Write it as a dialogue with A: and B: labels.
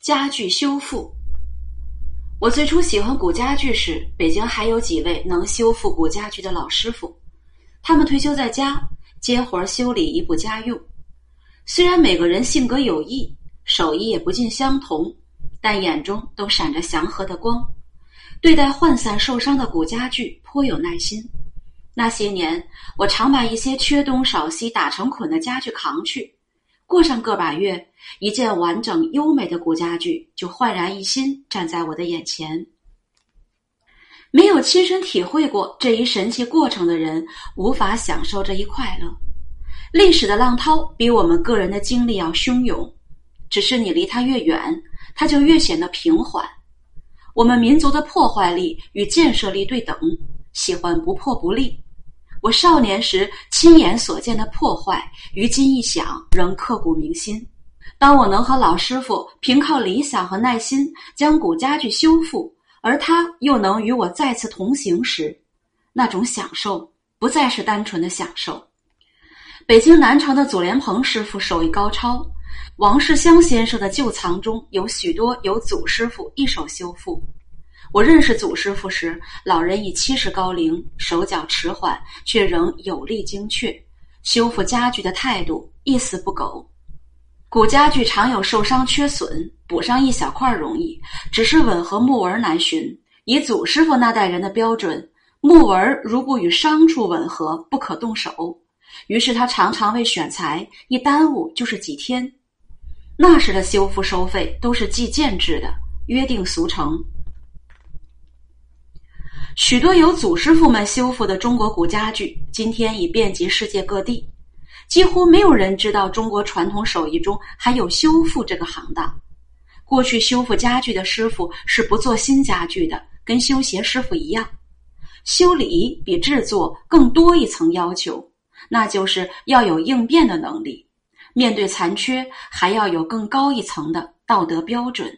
A: 家具修复。我最初喜欢古家具时，北京还有几位能修复古家具的老师傅，他们退休在家接活修理一部家用。虽然每个人性格有异，手艺也不尽相同，但眼中都闪着祥和的光。对待涣散受伤的古家具颇有耐心。那些年，我常把一些缺东少西、打成捆的家具扛去。过上个把月，一件完整优美的古家具就焕然一新，站在我的眼前。没有亲身体会过这一神奇过程的人，无法享受这一快乐。历史的浪涛比我们个人的经历要汹涌，只是你离它越远，它就越显得平缓。我们民族的破坏力与建设力对等，喜欢不破不立。我少年时亲眼所见的破坏，于今一想仍刻骨铭心。当我能和老师傅凭靠理想和耐心将古家具修复，而他又能与我再次同行时，那种享受不再是单纯的享受。北京南城的祖莲鹏师傅手艺高超，王世襄先生的旧藏中有许多由祖师傅一手修复。我认识祖师傅时，老人已七十高龄，手脚迟缓，却仍有力精确。修复家具的态度一丝不苟。古家具常有受伤缺损，补上一小块容易，只是吻合木纹难寻。以祖师傅那代人的标准，木纹如不与伤处吻合，不可动手。于是他常常为选材，一耽误就是几天。那时的修复收费都是计件制的，约定俗成。许多由祖师傅们修复的中国古家具，今天已遍及世界各地。几乎没有人知道中国传统手艺中还有修复这个行当。过去修复家具的师傅是不做新家具的，跟修鞋师傅一样。修理比制作更多一层要求，那就是要有应变的能力。面对残缺，还要有更高一层的道德标准。